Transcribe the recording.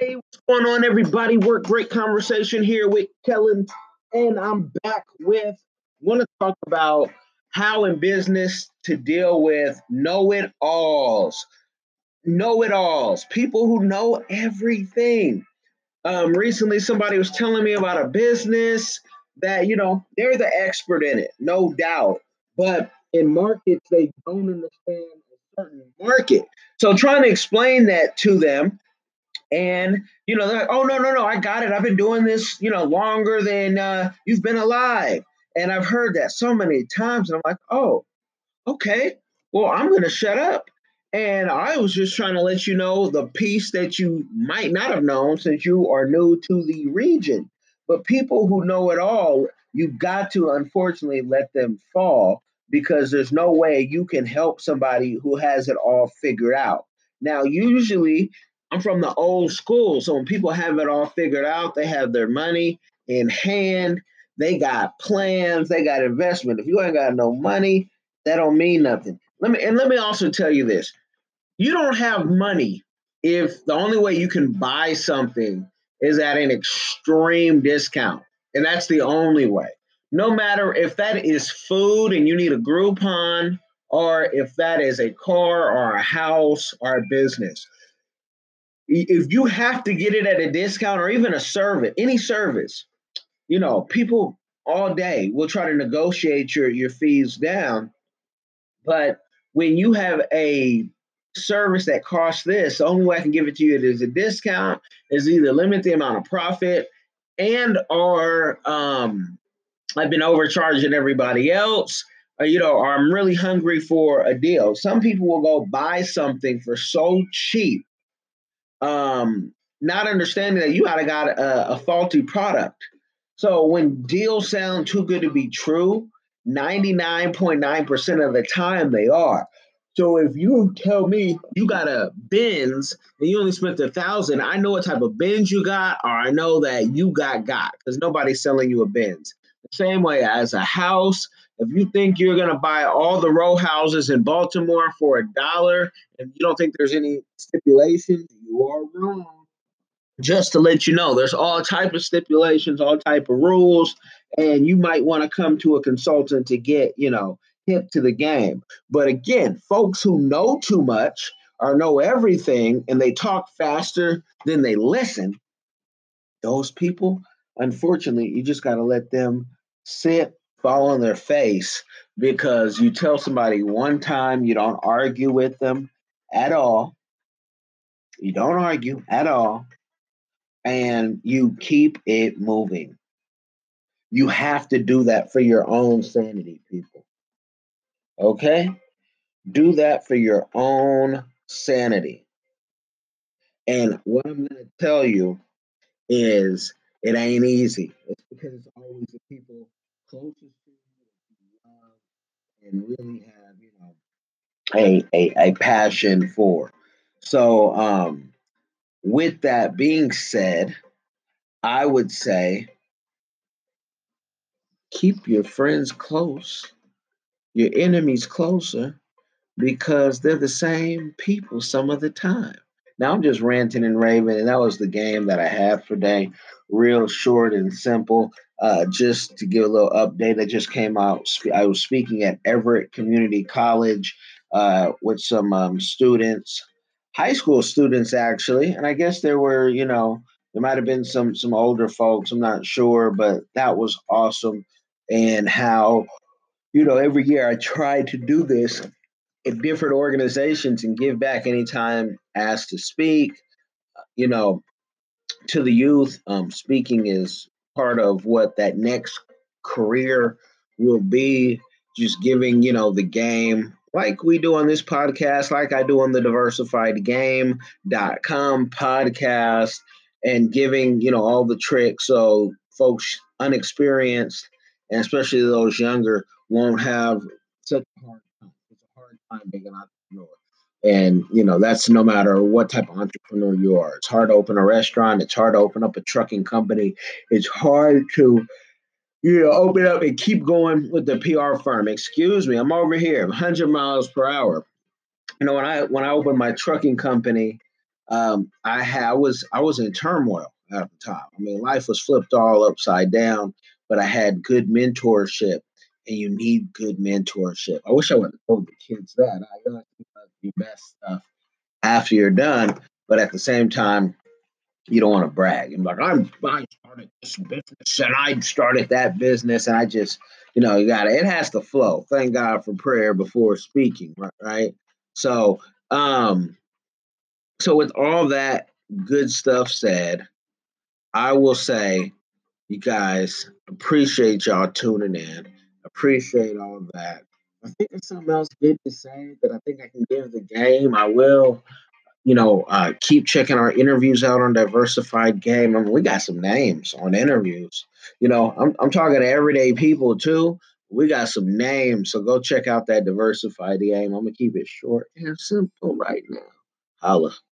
Hey, what's going on, everybody? Work great conversation here with Kellen, and I'm back with want to talk about how in business to deal with know-it-alls, know-it-alls, people who know everything. Um, recently, somebody was telling me about a business that you know they're the expert in it, no doubt, but in markets they don't understand a certain market. So trying to explain that to them and you know, they're like, "Oh no, no, no! I got it. I've been doing this, you know, longer than uh, you've been alive." And I've heard that so many times, and I'm like, "Oh, okay. Well, I'm going to shut up." And I was just trying to let you know the piece that you might not have known since you are new to the region. But people who know it all, you've got to unfortunately let them fall because there's no way you can help somebody who has it all figured out. Now, usually I'm from the old school. So when people have it all figured out, they have their money in hand, they got plans, they got investment. If you ain't got no money, that don't mean nothing. Let me and let me also tell you this. You don't have money if the only way you can buy something is at an extreme discount. And that's the only way. No matter if that is food and you need a Groupon, or if that is a car or a house or a business if you have to get it at a discount or even a service, any service, you know, people all day will try to negotiate your, your fees down. But when you have a service that costs this, the only way I can give it to you is a discount, is either limit the amount of profit and or um, I've been overcharging everybody else. You know, or I'm really hungry for a deal. Some people will go buy something for so cheap um, not understanding that you have got a, a faulty product. So when deals sound too good to be true, 99.9% of the time they are. So if you tell me you got a Benz and you only spent a thousand, I know what type of Benz you got, or I know that you got got because nobody's selling you a Benz. Same way as a house, if you think you're going to buy all the row houses in Baltimore for a dollar and you don't think there's any stipulations, you are wrong. Just to let you know, there's all type of stipulations, all type of rules, and you might want to come to a consultant to get, you know, hip to the game. But again, folks who know too much or know everything and they talk faster than they listen, those people, unfortunately, you just got to let them sit fall on their face because you tell somebody one time you don't argue with them at all. You don't argue at all. And you keep it moving. You have to do that for your own sanity, people. Okay? Do that for your own sanity. And what I'm going to tell you is it ain't easy. It's because it's always the people closest to you love and really have, you know, a, a, a passion for. So, um, with that being said, I would say keep your friends close, your enemies closer, because they're the same people some of the time. Now I'm just ranting and raving, and that was the game that I had for today. Real short and simple. Uh, just to give a little update, I just came out. I was speaking at Everett Community College uh, with some um, students, high school students actually, and I guess there were, you know, there might have been some some older folks. I'm not sure, but that was awesome. And how, you know, every year I try to do this in different organizations and give back anytime asked to speak. You know, to the youth, um, speaking is part of what that next career will be. Just giving, you know, the game like we do on this podcast, like I do on the diversifiedgame.com podcast, and giving, you know, all the tricks so folks unexperienced and especially those younger won't have such a hard time. Being an entrepreneur. And you know that's no matter what type of entrepreneur you are. It's hard to open a restaurant. It's hard to open up a trucking company. It's hard to, you know, open up and keep going with the PR firm. Excuse me, I'm over here, 100 miles per hour. You know, when I when I opened my trucking company, um, I had I was I was in turmoil at the time. I mean, life was flipped all upside down, but I had good mentorship, and you need good mentorship. I wish I would have told the kids that. I got the best stuff after you're done, but at the same time, you don't want to brag. I'm like, I'm I started this business and I started that business, and I just, you know, you got it. It has to flow. Thank God for prayer before speaking, right? Right. So, um, so with all that good stuff said, I will say, you guys appreciate y'all tuning in. Appreciate all of that. I think there's something else good to say that I think I can give the game. I will, you know, uh, keep checking our interviews out on Diversified Game. I mean, we got some names on interviews. You know, I'm, I'm talking to everyday people too. We got some names, so go check out that Diversified Game. I'm gonna keep it short and simple right now. Holla.